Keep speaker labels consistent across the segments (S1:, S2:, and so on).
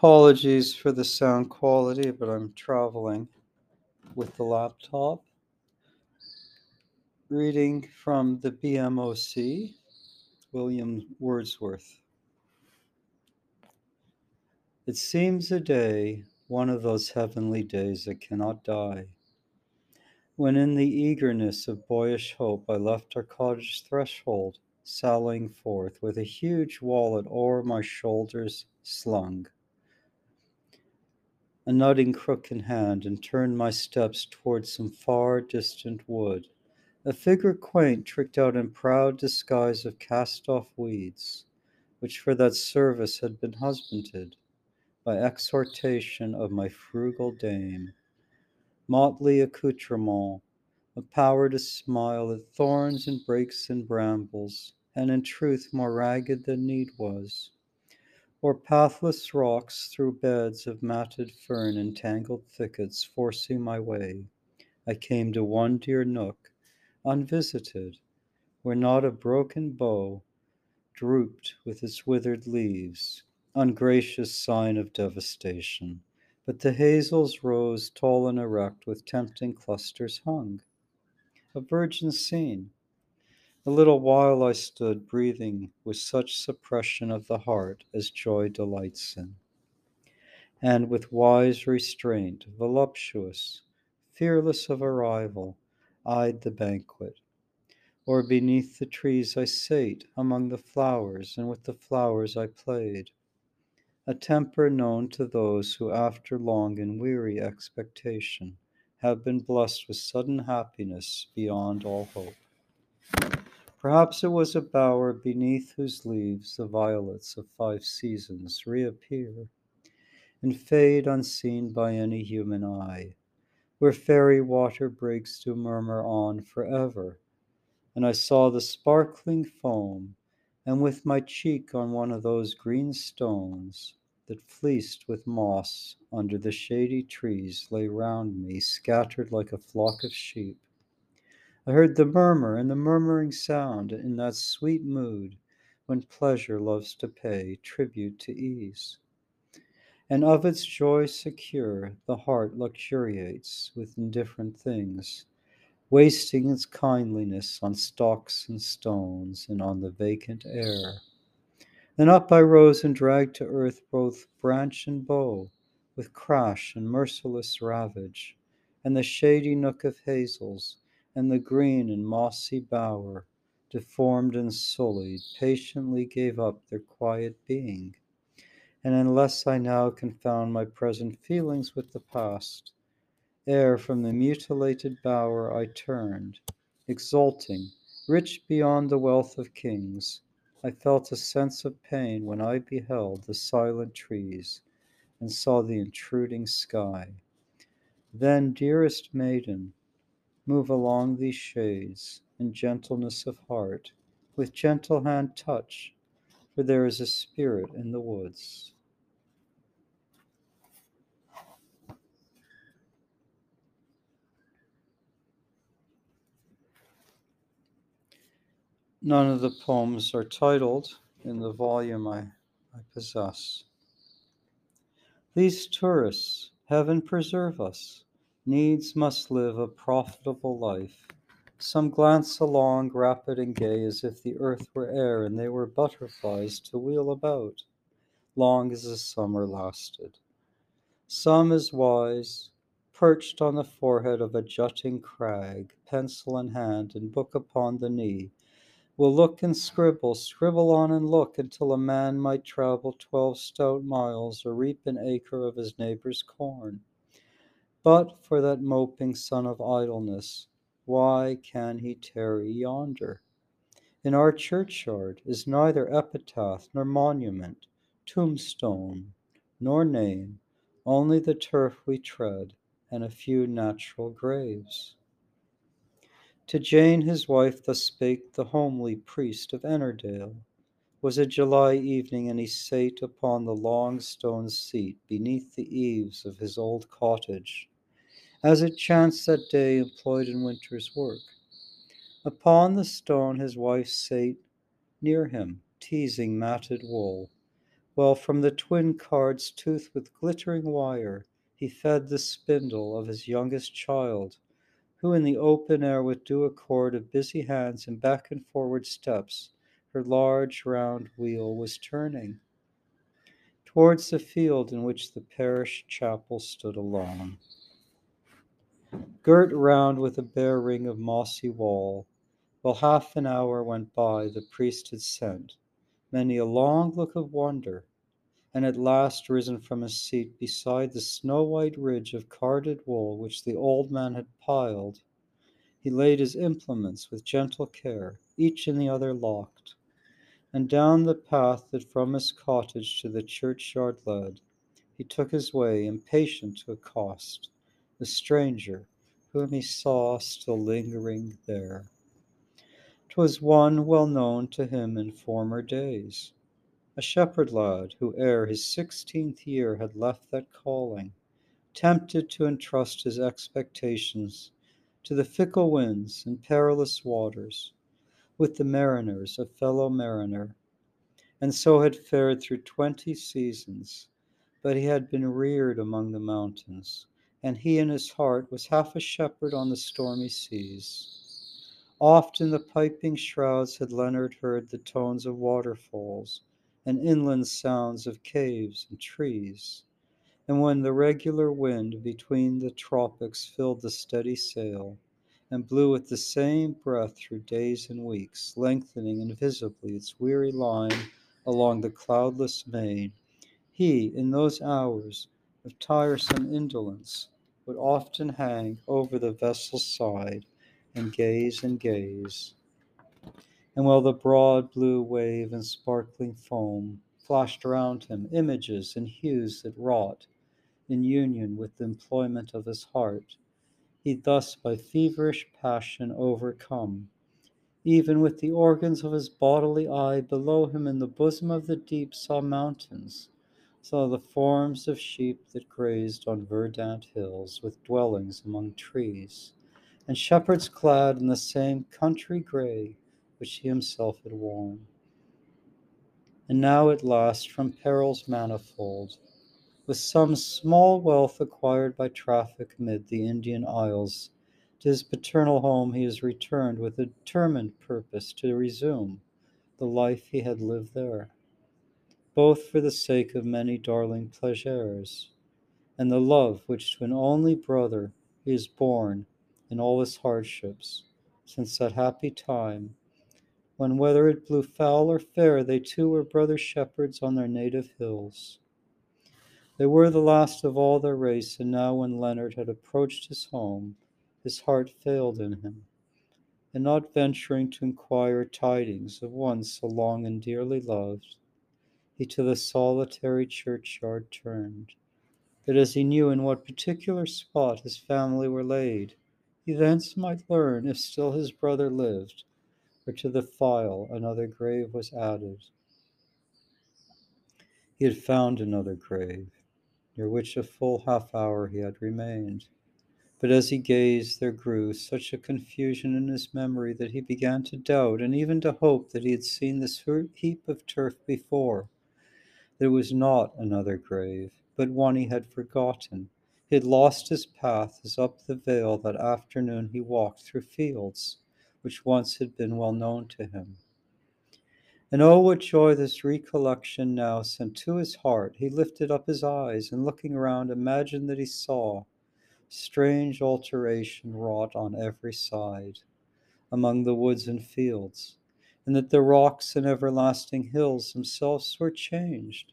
S1: Apologies for the sound quality, but I'm traveling with the laptop. Reading from the BMOC, William Wordsworth. It seems a day, one of those heavenly days that cannot die, when in the eagerness of boyish hope I left our cottage threshold, sallying forth with a huge wallet o'er my shoulders slung a nutting crook in hand, and turned my steps towards some far distant wood. A figure quaint, tricked out in proud disguise of cast off weeds, which for that service had been husbanded by exhortation of my frugal dame. Motley accoutrement, a power to smile at thorns and brakes and brambles, and in truth more ragged than need was or pathless rocks through beds of matted fern and tangled thickets forcing my way, I came to one dear nook, unvisited, where not a broken bough drooped with its withered leaves, ungracious sign of devastation, but the hazels rose tall and erect with tempting clusters hung. A virgin scene, a little while I stood, breathing with such suppression of the heart as joy delights in, and with wise restraint, voluptuous, fearless of arrival, eyed the banquet. Or beneath the trees I sate among the flowers, and with the flowers I played. A temper known to those who, after long and weary expectation, have been blessed with sudden happiness beyond all hope. Perhaps it was a bower beneath whose leaves the violets of five seasons reappear and fade unseen by any human eye, where fairy water breaks to murmur on forever. And I saw the sparkling foam, and with my cheek on one of those green stones that fleeced with moss under the shady trees lay round me, scattered like a flock of sheep I heard the murmur and the murmuring sound in that sweet mood when pleasure loves to pay tribute to ease. And of its joy secure, the heart luxuriates with indifferent things, wasting its kindliness on stalks and stones and on the vacant air. Then up I rose and dragged to earth both branch and bough, with crash and merciless ravage, and the shady nook of hazels and the green and mossy bower, deformed and sullied, patiently gave up their quiet being. And unless I now confound my present feelings with the past, ere from the mutilated bower I turned, exulting, rich beyond the wealth of kings, I felt a sense of pain when I beheld the silent trees and saw the intruding sky. Then, dearest maiden, Move along these shades in gentleness of heart, with gentle hand touch, for there is a spirit in the woods. None of the poems are titled in the volume I, I possess. These tourists, heaven preserve us, needs must live a profitable life. Some glance along, rapid and gay, as if the earth were air and they were butterflies to wheel about, long as the summer lasted. Some as wise, perched on the forehead of a jutting crag, pencil in hand and book upon the knee, will look and scribble, scribble on and look until a man might travel twelve stout miles or reap an acre of his neighbor's corn. But for that moping son of idleness, why can he tarry yonder? In our churchyard is neither epitaph nor monument, tombstone nor name, only the turf we tread and a few natural graves. To Jane, his wife, thus spake the homely priest of Ennerdale. Was a July evening, and he sate upon the long stone seat beneath the eaves of his old cottage as it chanced that day employed in winter's work. Upon the stone his wife sate near him, teasing matted wool, while from the twin card's tooth with glittering wire he fed the spindle of his youngest child, who in the open air with due accord of busy hands and back and forward steps her large round wheel was turning towards the field in which the parish chapel stood alone. Girt round with a bare ring of mossy wall, while half an hour went by, the priest had sent many a long look of wonder and at last risen from his seat beside the snow white ridge of carded wool which the old man had piled, he laid his implements with gentle care, each in the other locked, and down the path that from his cottage to the churchyard led, he took his way, impatient to accost the stranger whom he saw still lingering there. 'Twas one well known to him in former days a shepherd lad who ere his sixteenth year had left that calling, tempted to entrust his expectations to the fickle winds and perilous waters, with the mariners, a fellow mariner, and so had fared through twenty seasons. But he had been reared among the mountains, and he in his heart was half a shepherd on the stormy seas. Oft in the piping shrouds had Leonard heard the tones of waterfalls and inland sounds of caves and trees. And when the regular wind between the tropics filled the steady sail, and blew with the same breath through days and weeks, lengthening invisibly its weary line along the cloudless main, he, in those hours of tiresome indolence, would often hang over the vessel's side and gaze and gaze. And while the broad blue wave and sparkling foam flashed around him images and hues that wrought in union with the employment of his heart, he thus by feverish passion overcome, even with the organs of his bodily eye below him in the bosom of the deep saw mountains, saw the forms of sheep that grazed on verdant hills with dwellings among trees, and shepherds clad in the same country gray which he himself had worn. And now at last, from perils manifold, with some small wealth acquired by traffic amid the Indian Isles, to his paternal home he has returned with a determined purpose to resume the life he had lived there, both for the sake of many darling pleasures, and the love which to an only brother is born in all his hardships, since that happy time when whether it blew foul or fair, they too were brother shepherds on their native hills. They were the last of all their race, and now when Leonard had approached his home, his heart failed in him, and not venturing to inquire tidings of one so long and dearly loved, he to the solitary churchyard turned, that as he knew in what particular spot his family were laid, he thence might learn if still his brother lived for to the file another grave was added. He had found another grave, near which a full half hour he had remained. But as he gazed, there grew such a confusion in his memory that he began to doubt and even to hope that he had seen this heap of turf before. There was not another grave, but one he had forgotten. He had lost his path as up the vale that afternoon he walked through fields which once had been well known to him. And oh, what joy this recollection now sent to his heart! He lifted up his eyes and looking around imagined that he saw strange alteration wrought on every side among the woods and fields, and that the rocks and everlasting hills themselves were changed.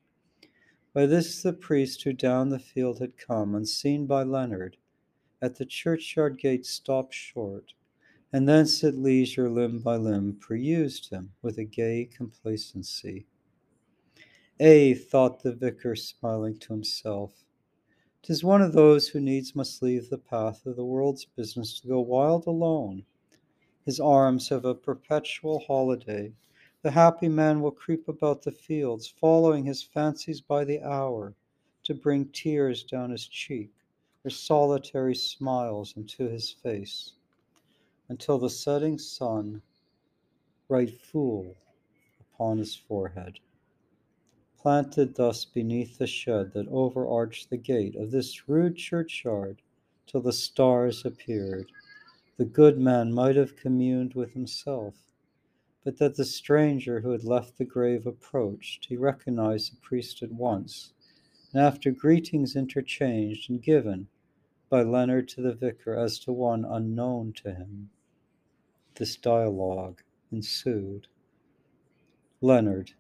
S1: By this the priest who down the field had come, unseen by Leonard, at the churchyard gate stopped short, and thence at leisure limb by limb perused him with a gay complacency. Ay, thought the vicar, smiling to himself, tis one of those who needs must leave the path of the world's business to go wild alone. His arms have a perpetual holiday. The happy man will creep about the fields, following his fancies by the hour, to bring tears down his cheek, or solitary smiles into his face until the setting sun write fool upon his forehead. planted thus beneath the shed that overarched the gate of this rude churchyard till the stars appeared, the good man might have communed with himself. But that the stranger who had left the grave approached, he recognized the priest at once, and after greetings interchanged and given by Leonard to the vicar as to one unknown to him, this dialogue ensued. Leonard,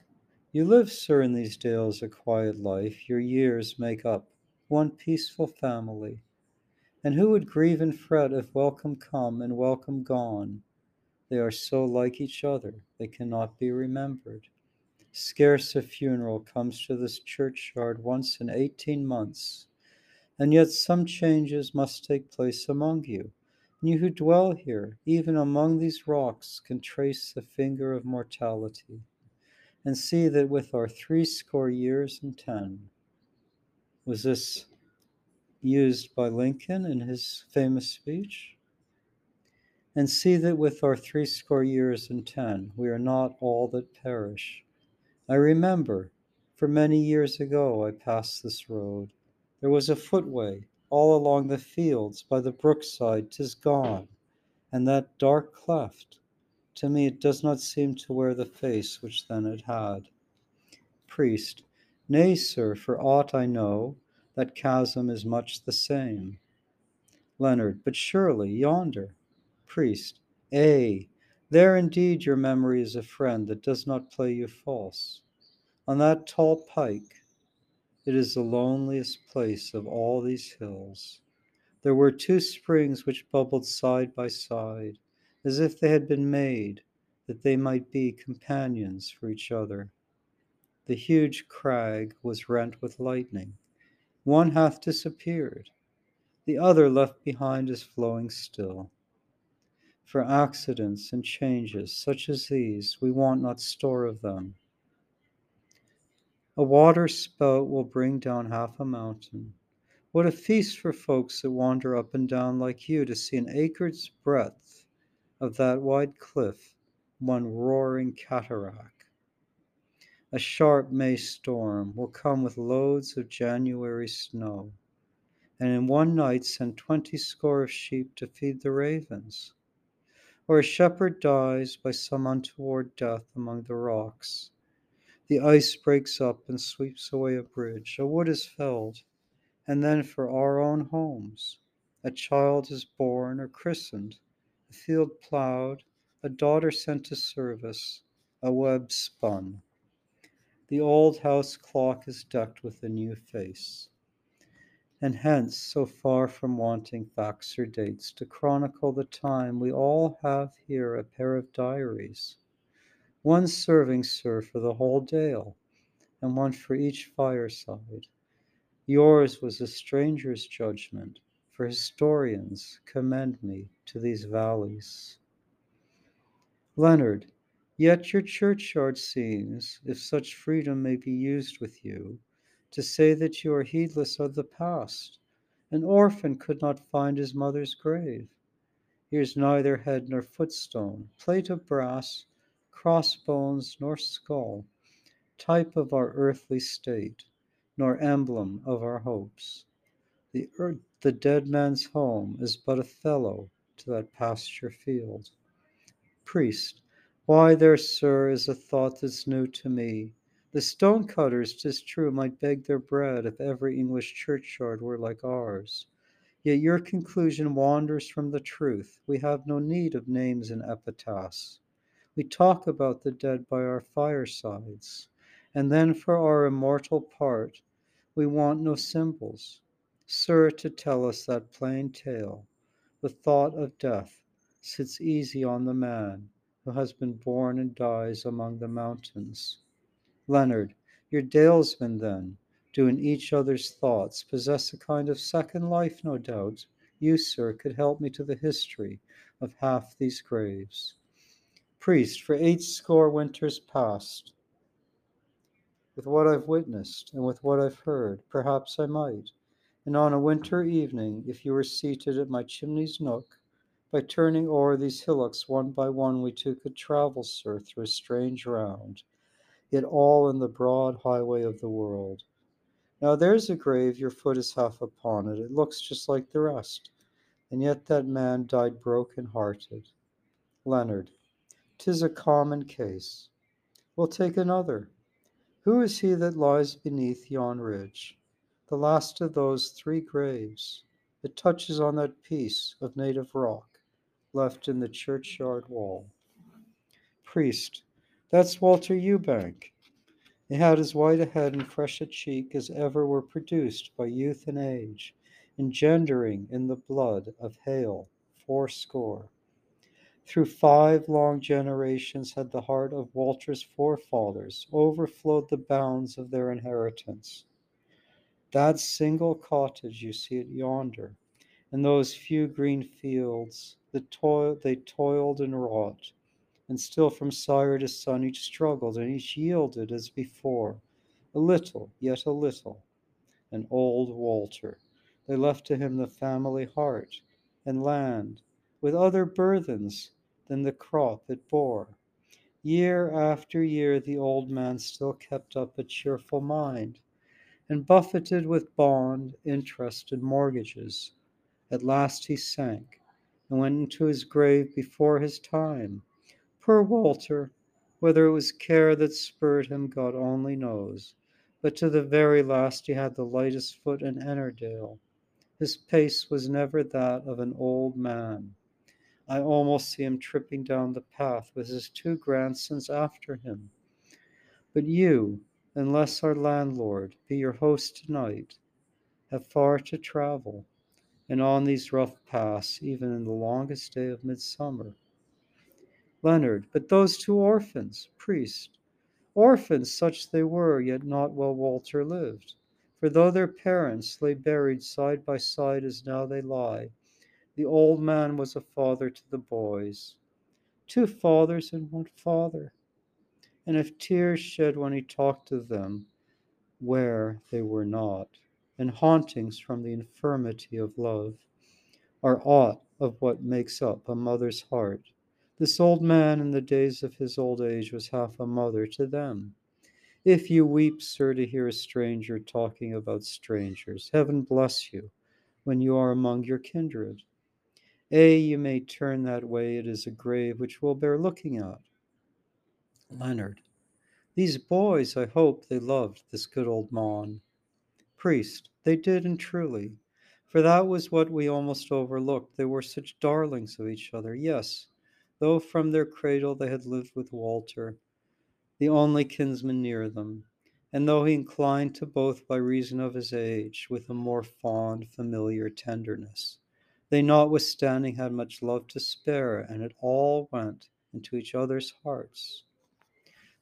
S1: you live, sir, in these dales a quiet life, your years make up one peaceful family. And who would grieve and fret if welcome come and welcome gone? They are so like each other, they cannot be remembered. Scarce a funeral comes to this churchyard once in eighteen months, and yet some changes must take place among you. And you who dwell here, even among these rocks, can trace the finger of mortality and see that with our threescore years and ten, was this used by Lincoln in his famous speech? And see that with our threescore years and ten, we are not all that perish. I remember, for many years ago, I passed this road. There was a footway all along the fields by the brookside, tis gone, and that dark cleft to me it does not seem to wear the face which then it had. Priest. Nay, sir, for aught I know, that chasm is much the same. Leonard. But surely yonder. Priest. Ay, there indeed your memory is a friend that does not play you false. On that tall pike, it is the loneliest place of all these hills. There were two springs which bubbled side by side as if they had been made that they might be companions for each other. The huge crag was rent with lightning. One hath disappeared, the other left behind is flowing still. For accidents and changes such as these, we want not store of them. A water spout will bring down half a mountain. What a feast for folks that wander up and down like you to see an acre's breadth of that wide cliff one roaring cataract. A sharp May storm will come with loads of January snow, and in one night send twenty score of sheep to feed the ravens. Or a shepherd dies by some untoward death among the rocks. The ice breaks up and sweeps away a bridge, a wood is felled, and then for our own homes, a child is born or christened a field plowed, a daughter sent to service, a web spun. The old house clock is decked with a new face. And hence, so far from wanting facts or dates to chronicle the time, we all have here a pair of diaries. One serving, sir, for the whole dale, and one for each fireside. Yours was a stranger's judgment, for historians commend me to these valleys. Leonard, yet your churchyard seems, if such freedom may be used with you, to say that you are heedless of the past. An orphan could not find his mother's grave. Here's neither head nor footstone, plate of brass, crossbones nor skull, type of our earthly state, nor emblem of our hopes. The, earth, the dead man's home is but a fellow to that pasture field. Priest, why there, sir, is a thought that's new to me. The stone cutters, 'tis true, might beg their bread if every English churchyard were like ours. Yet your conclusion wanders from the truth. We have no need of names and epitaphs. We talk about the dead by our firesides, and then for our immortal part, we want no symbols sir, to tell us that plain tale. The thought of death sits easy on the man has been born and dies among the mountains. Leonard, your dalesmen, then, do in each other's thoughts possess a kind of second life, no doubt. You, sir, could help me to the history of half these graves. Priest, for eight score winters past, with what I've witnessed and with what I've heard, perhaps I might and on a winter evening, if you were seated at my chimney's nook, by turning o'er these hillocks one by one, we two could travel, sir, through a strange round. yet all in the broad highway of the world. Now there's a grave, your foot is half upon it. It looks just like the rest, and yet that man died broken hearted. Leonard, 'tis a common case. We'll take another. Who is he that lies beneath yon ridge? The last of those three graves. It touches on that piece of native rock left in the churchyard wall. Priest, that's Walter Ewbank. He had as white a head and fresh a cheek as ever were produced by youth and age, engendering in the blood of Hale fourscore. Through five long generations had the heart of Walter's forefathers overflowed the bounds of their inheritance. That single cottage you see it yonder, and those few green fields, the toil they toiled and wrought, and still from sire to son each struggled, and each yielded as before, a little, yet a little. And old Walter, they left to him the family heart and land, with other burthens than the crop it bore. Year after year the old man still kept up a cheerful mind, and buffeted with bond, interest, and mortgages. At last he sank, and went into his grave before his time Poor Walter, whether it was care that spurred him, God only knows. But to the very last he had the lightest foot in Ennerdale. His pace was never that of an old man. I almost see him tripping down the path with his two grandsons after him. But you, unless our landlord be your host tonight, have far to travel, and on these rough paths, even in the longest day of midsummer, Leonard, but those two orphans, priest, orphans such they were, yet not while Walter lived. For though their parents lay buried side by side as now they lie, the old man was a father to the boys. Two fathers and one father. And if tears shed when he talked to them, where they were not, and hauntings from the infirmity of love, are aught of what makes up a mother's heart, this old man in the days of his old age was half a mother to them. If you weep, sir, to hear a stranger talking about strangers, heaven bless you when you are among your kindred. A, you may turn that way, it is a grave which will bear looking at. Leonard, these boys, I hope they loved this good old mon. Priest, they did and truly, for that was what we almost overlooked. They were such darlings of each other. Yes, though from their cradle they had lived with Walter, the only kinsman near them, and though he inclined to both by reason of his age, with a more fond, familiar tenderness, they notwithstanding had much love to spare, and it all went into each other's hearts.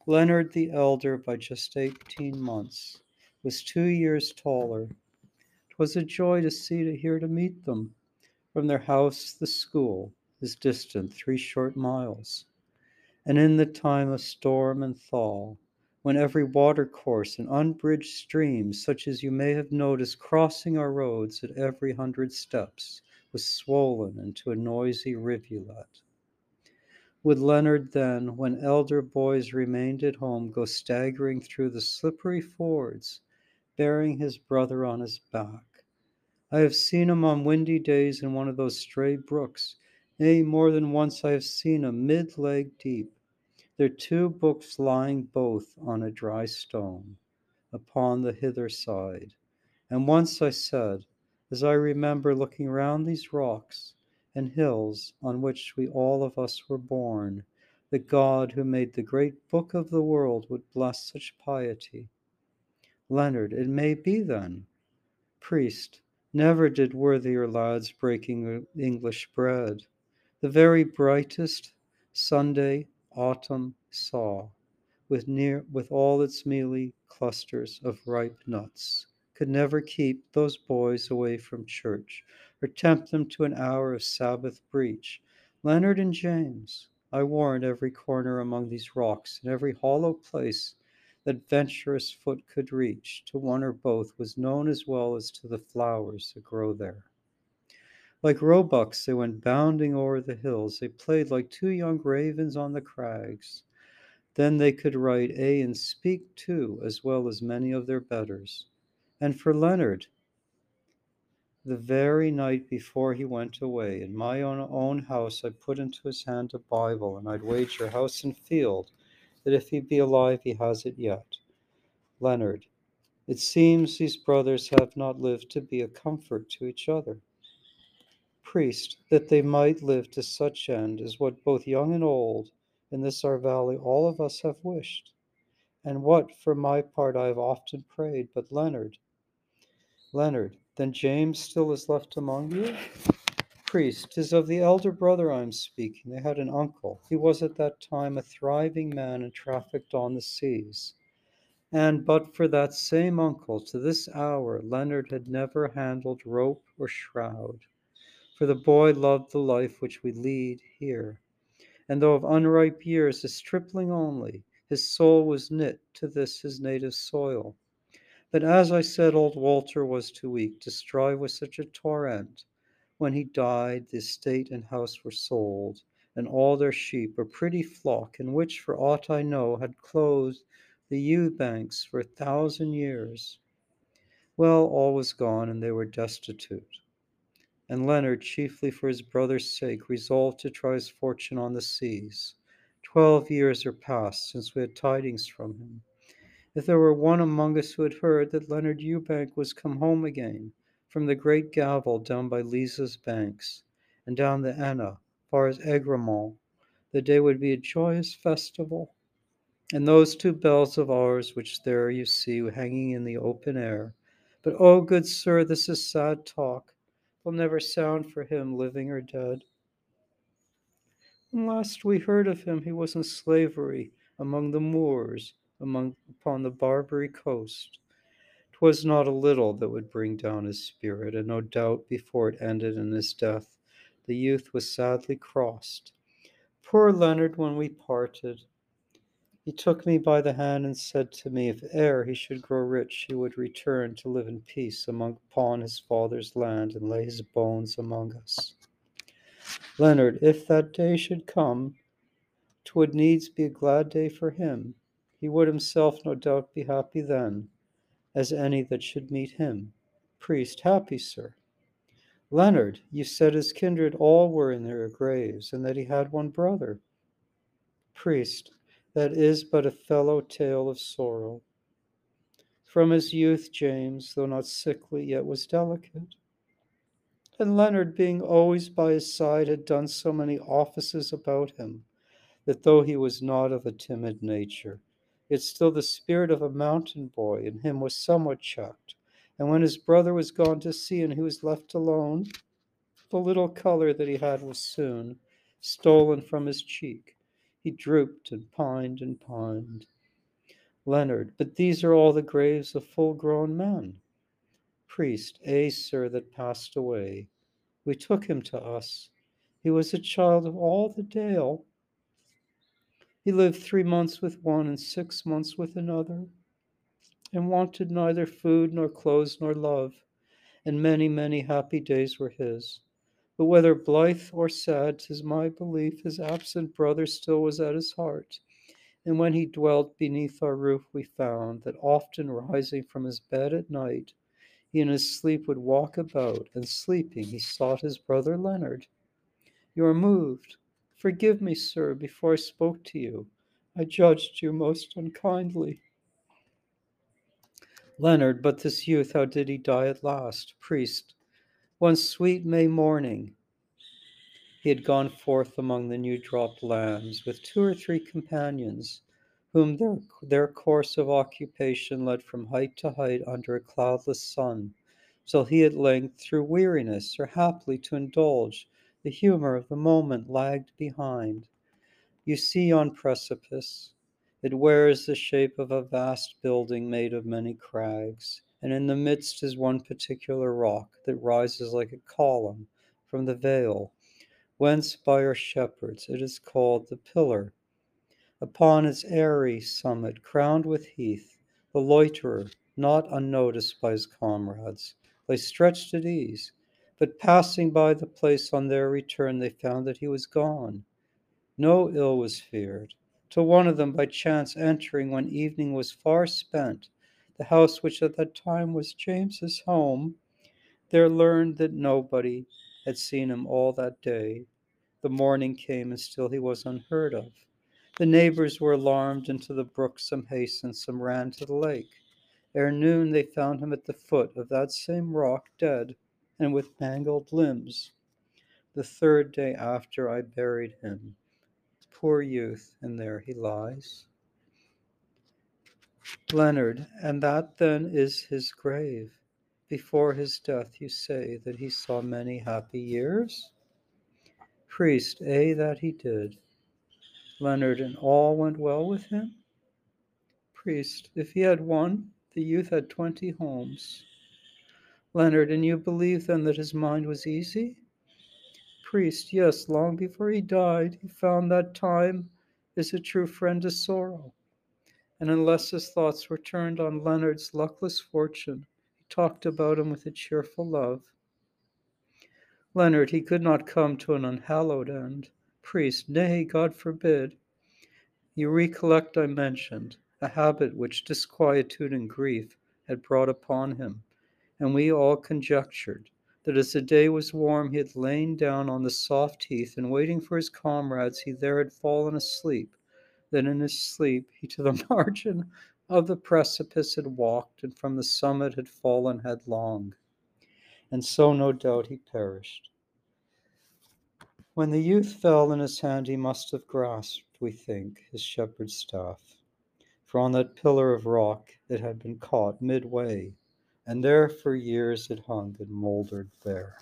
S1: Leonard the elder, by just eighteen months, was two years taller. 'Twas a joy to see, to hear, to meet them. From their house, the school, is distant three short miles. And in the time of storm and thaw, when every watercourse and unbridged stream, such as you may have noticed crossing our roads at every hundred steps, was swollen into a noisy rivulet. Would Leonard then, when elder boys remained at home, go staggering through the slippery fords, bearing his brother on his back? I have seen him on windy days in one of those stray brooks, Nay, more than once I have seen a mid leg deep, their two books lying both on a dry stone, upon the hither side. And once I said, as I remember looking round these rocks and hills on which we all of us were born, that God who made the great book of the world would bless such piety. Leonard, it may be then. Priest, never did worthier lads breaking English bread the very brightest Sunday autumn saw, with near with all its mealy clusters of ripe nuts, could never keep those boys away from church, or tempt them to an hour of Sabbath breach. Leonard and James, I warrant every corner among these rocks, and every hollow place that venturous foot could reach, to one or both was known as well as to the flowers that grow there. Like roebucks, they went bounding over the hills. They played like two young ravens on the crags. Then they could write A and speak too, as well as many of their betters. And for Leonard, the very night before he went away, in my own, own house, I put into his hand a Bible, and I'd wager house and field that if he be alive, he has it yet. Leonard, it seems these brothers have not lived to be a comfort to each other. Priest, that they might live to such end is what both young and old in this our valley all of us have wished, and what for my part I have often prayed. But Leonard, Leonard, then James still is left among you? Priest, 'tis of the elder brother I am speaking. They had an uncle. He was at that time a thriving man and trafficked on the seas. And but for that same uncle, to this hour, Leonard had never handled rope or shroud. For the boy loved the life which we lead here. And though of unripe years, a stripling only, his soul was knit to this his native soil. But as I said, old Walter was too weak to strive with such a torrent. When he died, the estate and house were sold, and all their sheep, a pretty flock, in which, for aught I know, had closed the Ewbanks for a thousand years. Well, all was gone, and they were destitute. And Leonard, chiefly for his brother's sake, resolved to try his fortune on the seas. Twelve years are past since we had tidings from him. If there were one among us who had heard that Leonard Ewbank was come home again from the great Gavel down by Leeza's banks, and down the Enna, far as Egremont, the day would be a joyous festival. And those two bells of ours, which there you see hanging in the open air. But, oh, good sir, this is sad talk. Will never sound for him, living or dead. When last we heard of him, he was in slavery among the Moors among, upon the Barbary coast. 'Twas not a little that would bring down his spirit, and no doubt before it ended in his death, the youth was sadly crossed. Poor Leonard, when we parted, he took me by the hand and said to me, if e'er he should grow rich, he would return to live in peace among upon his father's land and lay his bones among us. Leonard, if that day should come, 'twould needs be a glad day for him, he would himself no doubt be happy then, as any that should meet him. Priest, happy, sir. Leonard, you said his kindred all were in their graves, and that he had one brother. Priest, that is but a fellow tale of sorrow. From his youth, James, though not sickly, yet was delicate. And Leonard, being always by his side, had done so many offices about him, that though he was not of a timid nature, Yet still the spirit of a mountain boy in him was somewhat checked. And when his brother was gone to sea and he was left alone, the little color that he had was soon stolen from his cheek. He drooped and pined and pined. Leonard, but these are all the graves of full grown men. Priest, a sir, that passed away. We took him to us. He was a child of all the dale he lived three months with one and six months with another, and wanted neither food nor clothes nor love, and many, many happy days were his. But whether blithe or sad, 'tis my belief his absent brother still was at his heart. And when he dwelt beneath our roof, we found that often rising from his bed at night, he in his sleep would walk about, and sleeping he sought his brother Leonard. You are moved. Forgive me, sir, before I spoke to you. I judged you most unkindly. Leonard, but this youth, how did he die at last? Priest, one sweet May morning, he had gone forth among the new dropped lands with two or three companions, whom their, their course of occupation led from height to height under a cloudless sun, till he at length, through weariness, or haply to indulge the humor of the moment lagged behind. You see on precipice. It wears the shape of a vast building made of many crags, and in the midst is one particular rock that rises like a column from the vale, whence by our shepherds it is called the Pillar. Upon its airy summit, crowned with heath, the loiterer, not unnoticed by his comrades, lay stretched at ease, but passing by the place on their return, they found that he was gone. No ill was feared. till one of them by chance entering when evening was far spent, the house which at that time was James's home, there learned that nobody had seen him all that day. The morning came, and still he was unheard of. The neighbors were alarmed, and to the brook some hastened, some ran to the lake. Ere noon they found him at the foot of that same rock, dead, and with mangled limbs. The third day after I buried him. Poor youth, and there he lies. Leonard, and that then is his grave. Before his death, you say that he saw many happy years? Priest, ay, that he did. Leonard, and all went well with him? Priest, if he had one, the youth had twenty homes. Leonard, and you believe then that his mind was easy? Priest, yes, long before he died, he found that time is a true friend to sorrow. And unless his thoughts were turned on Leonard's luckless fortune, he talked about him with a cheerful love. Leonard, he could not come to an unhallowed end. Priest, nay, God forbid. You recollect I mentioned a habit which disquietude and grief had brought upon him, and we all conjectured that as the day was warm he had lain down on the soft heath, and waiting for his comrades, he there had fallen asleep. That in his sleep he to the margin of the precipice had walked, and from the summit had fallen headlong. And so, no doubt, he perished. When the youth fell in his hand, he must have grasped, we think, his shepherd's staff. For on that pillar of rock it had been caught midway, and there for years it hung and mouldered there.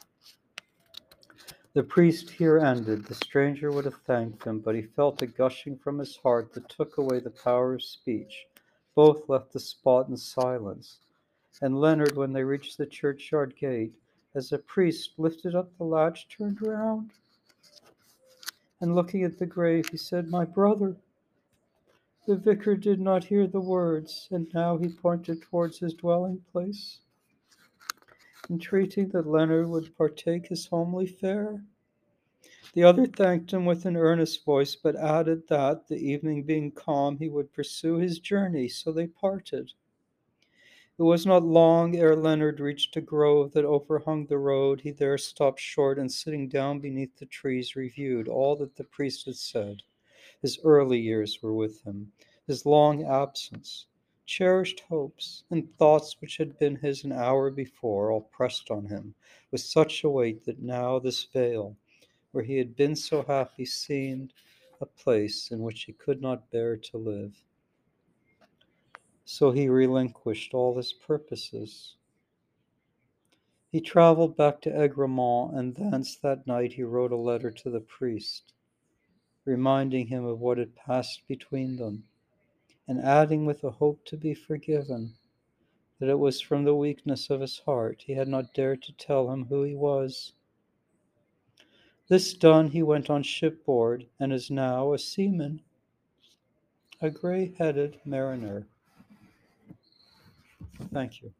S1: The priest here ended. The stranger would have thanked him, but he felt a gushing from his heart that took away the power of speech. Both left the spot in silence. And Leonard, when they reached the churchyard gate, as the priest lifted up the latch, turned round and looking at the grave, he said, My brother. The vicar did not hear the words, and now he pointed towards his dwelling place, entreating that Leonard would partake his homely fare. The other thanked him with an earnest voice, but added that, the evening being calm, he would pursue his journey, so they parted. It was not long ere Leonard reached a grove that overhung the road. He there stopped short and, sitting down beneath the trees, reviewed all that the priest had said. His early years were with him, his long absence, cherished hopes, and thoughts which had been his an hour before, all pressed on him with such a weight that now this vale, where he had been so happy, seemed a place in which he could not bear to live. So he relinquished all his purposes. He traveled back to Egremont, and thence that night he wrote a letter to the priest, reminding him of what had passed between them, and adding with a hope to be forgiven that it was from the weakness of his heart he had not dared to tell him who he was. This done, he went on shipboard and is now a seaman, a gray headed mariner. Thank you.